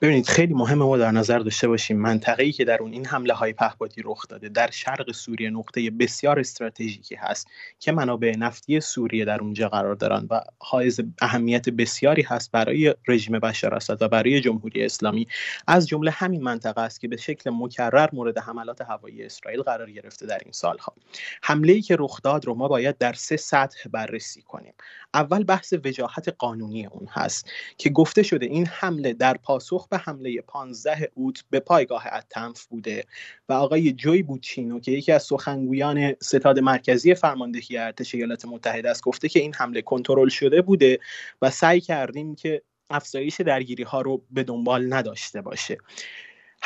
ببینید خیلی مهمه ما در نظر داشته باشیم منطقه‌ای که در اون این حمله های پهپادی رخ داده در شرق سوریه نقطه بسیار استراتژیکی هست که منابع نفتی سوریه در اونجا قرار دارن و حائز اهمیت بسیاری هست برای رژیم بشار اسد و برای جمهوری اسلامی. از جمله همین منطقه است که به شکل مکرر مورد حملات هوایی اسرائیل قرار گرفته در این سالها. حمله ای که رخ داد رو ما باید در سه سطح بررسی کنیم. اول بحث وجاهت قانونی اون هست که گفته شده این حمله در پاسخ به حمله 15 اوت به پایگاه اتنف بوده و آقای جوی بوچینو که یکی از سخنگویان ستاد مرکزی فرماندهی ارتش ایالات متحده است گفته که این حمله کنترل شده بوده و سعی کردیم که افزایش درگیری ها رو به دنبال نداشته باشه.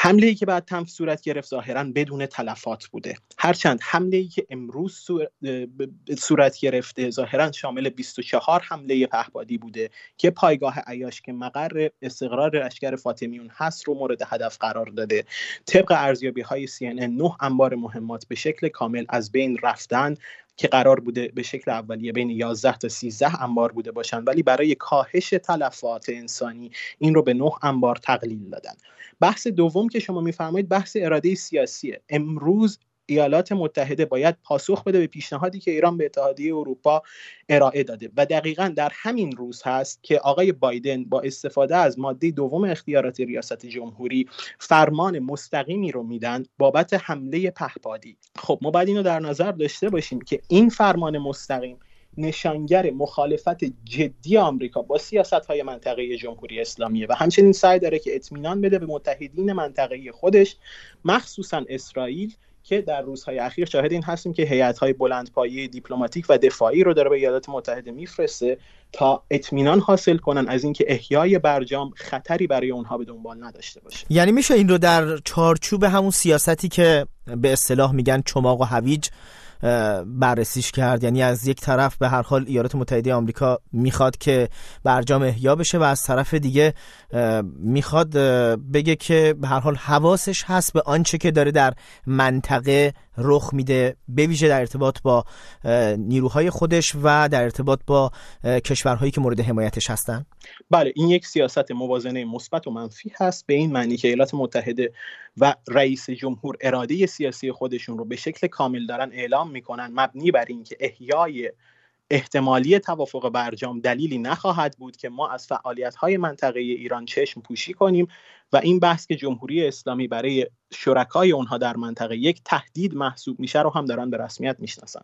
حمله ای که بعد تنف صورت گرفت ظاهرا بدون تلفات بوده. هرچند حمله ای که امروز صورت گرفته ظاهرا شامل 24 حمله پهپادی بوده که پایگاه عیاش که مقر استقرار لشکر فاطمیون هست رو مورد هدف قرار داده. طبق ارزیابی های CNN نه انبار مهمات به شکل کامل از بین رفتن که قرار بوده به شکل اولیه بین 11 تا 13 انبار بوده باشند ولی برای کاهش تلفات انسانی این رو به 9 انبار تقلیل دادن. بحث دوم که شما میفرمایید بحث اراده سیاسیه امروز ایالات متحده باید پاسخ بده به پیشنهادی که ایران به اتحادیه اروپا ارائه داده. و دقیقا در همین روز هست که آقای بایدن با استفاده از ماده دوم اختیارات ریاست جمهوری فرمان مستقیمی رو میدن بابت حمله پهپادی. خب ما باید اینو در نظر داشته باشیم که این فرمان مستقیم نشانگر مخالفت جدی آمریکا با سیاست های منطقه جمهوری اسلامیه و همچنین سعی داره که اطمینان بده به متحدین منطقه خودش مخصوصا اسرائیل که در روزهای اخیر شاهد این هستیم که هیئت‌های بلندپایه دیپلماتیک و دفاعی رو داره به ایالات متحده میفرسته تا اطمینان حاصل کنن از اینکه احیای برجام خطری برای اونها به دنبال نداشته باشه. یعنی میشه این رو در چارچوب همون سیاستی که به اصطلاح میگن چماق و هویج بررسیش کرد. یعنی از یک طرف به هر حال ایالات متحده آمریکا می‌خواد که برجام احیا بشه و از طرف دیگه می‌خواد بگه که به هر حال حواسش هست به آنچه که داره در منطقه رخ میده به ویژه در ارتباط با نیروهای خودش و در ارتباط با کشورهایی که مورد حمایتش هستن. بله این یک سیاست موازنه مثبت و منفی هست به این معنی که ایالات متحده و رئیس جمهور اراده سیاسی خودشون رو به شکل کامل دارن اعلام می‌کنن مبنی بر اینکه احیای احتمالی توافق برجام دلیلی نخواهد بود که ما از فعالیت های منطقه ایران چشم پوشی کنیم و این بحث که جمهوری اسلامی برای شرکای اونها در منطقه یک تهدید محسوب میشه رو هم دارن به رسمیت می‌شناسن.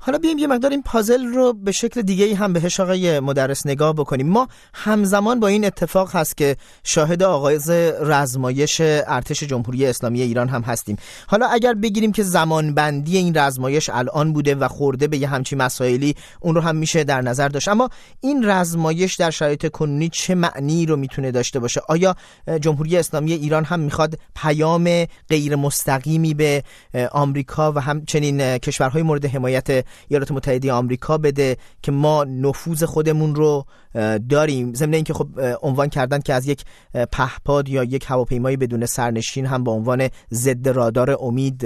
حالا بیایم یه مقدار این پازل رو به شکل دیگه ای هم بهش آقای مدرس نگاه بکنیم. ما همزمان با این اتفاق هست که شاهد آغاز رزمایش ارتش جمهوری اسلامی ایران هم هستیم. حالا اگر بگیریم که زمانبندی این رزمایش الان بوده و خورده به یه همچی مسائلی اون رو هم میشه در نظر داشت. اما این رزمایش در شرایط کنونی چه معنی رو می‌تونه داشته باشه؟ آیا جمهوری اسلامی ایران هم می‌خواد پیام غیر مستقیمی به آمریکا و همچنین کشورهای مورد حمایت ایالات متحده آمریکا بده که ما نفوذ خودمون رو داریم. ضمن اینکه خب عنوان کردن که از یک پهپاد یا یک هواپیمایی بدون سرنشین هم به عنوان ضد رادار امید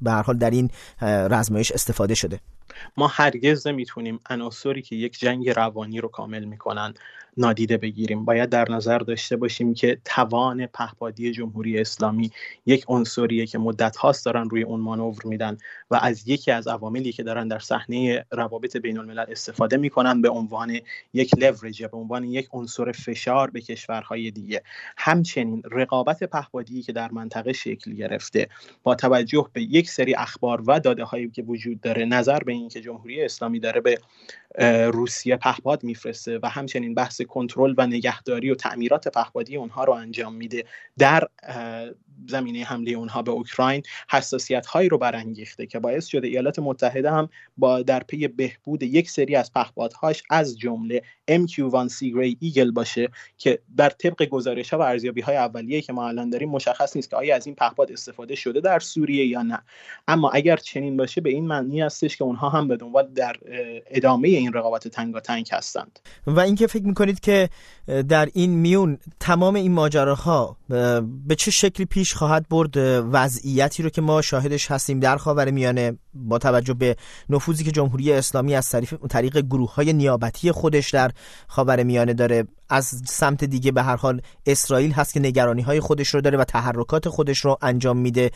به هر حال در این رزمایش استفاده شده. ما هرگز نمی‌تونیم عناصری که یک جنگ روانی رو کامل می‌کنن نادیده بگیریم. باید در نظر داشته باشیم که توان پهپادی جمهوری اسلامی یک عنصریه که مدت هاست دارن روی اون مانور میدن و از یکی از عواملی که دارن در صحنه روابط بین الملل استفاده می‌کنن به عنوان یک لورج به عنوان یک عنصر فشار به کشورهای دیگه. همچنین رقابت پهپادی که در منطقه شکل گرفته با توجه به یک سری اخبار و داده هایی که وجود داره نظر به اینکه جمهوری اسلامی داره به روسیه پهپاد میفرسته و همچنین بحث کنترل و نگهداری و تعمیرات پهپادی اونها رو انجام میده در زمینه حمله اونها به اوکراین حساسیت هایی رو برانگیخته که باعث شده ایالات متحده هم با در پی بهبود یک سری از پهپادهاش از جمله MQ-1C Gray Eagle باشه که در طبق گزارش ها و ارزیابی های اولیه که ما الان داریم مشخص نیست که آیا از این پهپاد استفاده شده در سوریه یا نه. اما اگر چنین باشه به این معنی هستش که اونها هم به دنبال در ادامه این رقابت تنگاتنگ هستند. و اینکه فکر می‌کنید که در این میون تمام این ماجراها به چه شکلی پیش پیش خواهد برد وضعیتی رو که ما شاهدش هستیم در خاور میانه با توجه به نفوذی که جمهوری اسلامی از طریق گروه های نیابتی خودش در خاور میانه داره. از سمت دیگه به هر حال اسرائیل هست که نگرانی های خودش رو داره و تحرکات خودش رو انجام میده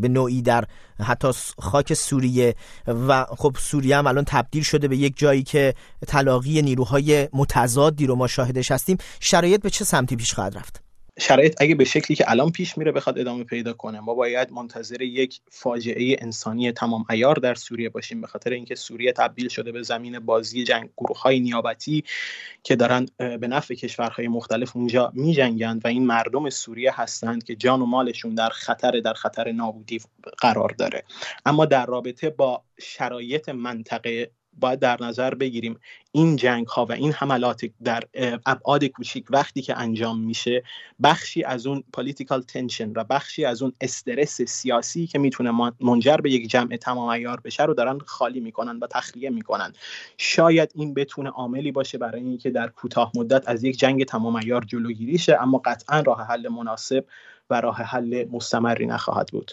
به نوعی در حتی خاک سوریه. و خب سوریه هم الان تبدیل شده به یک جایی که تلاقی نیروهای متضادی رو ما شاهدش هستیم. شرایط به چه سمتی پیش خواهد رفت؟ شرایط اگه به شکلی که الان پیش میره بخواد ادامه پیدا کنه ما باید منتظر یک فاجعه انسانی تمام ایار در سوریه باشیم به خاطر اینکه سوریه تبدیل شده به زمین بازی جنگ گروه های نیابتی که دارن به نفع کشورهای مختلف اونجا می جنگند و این مردم سوریه هستند که جان و مالشون در خطر در خطر نابودی قرار داره. اما در رابطه با شرایط منطقه باید در نظر بگیریم این جنگ ها و این حملات در ابعاد کوچیک وقتی که انجام میشه بخشی از اون پولیتیکال تنشن و بخشی از اون استرس سیاسی که می‌تونه منجر به یک جمع تمام ایار بشه رو دارن خالی می‌کنن و تخلیه می‌کنن. شاید این بتونه عاملی باشه برای اینکه در کوتاه مدت از یک جنگ تمام ایار جلوگیری شه اما قطعا راه حل مناسب و راه حل مستمری نخواهد بود.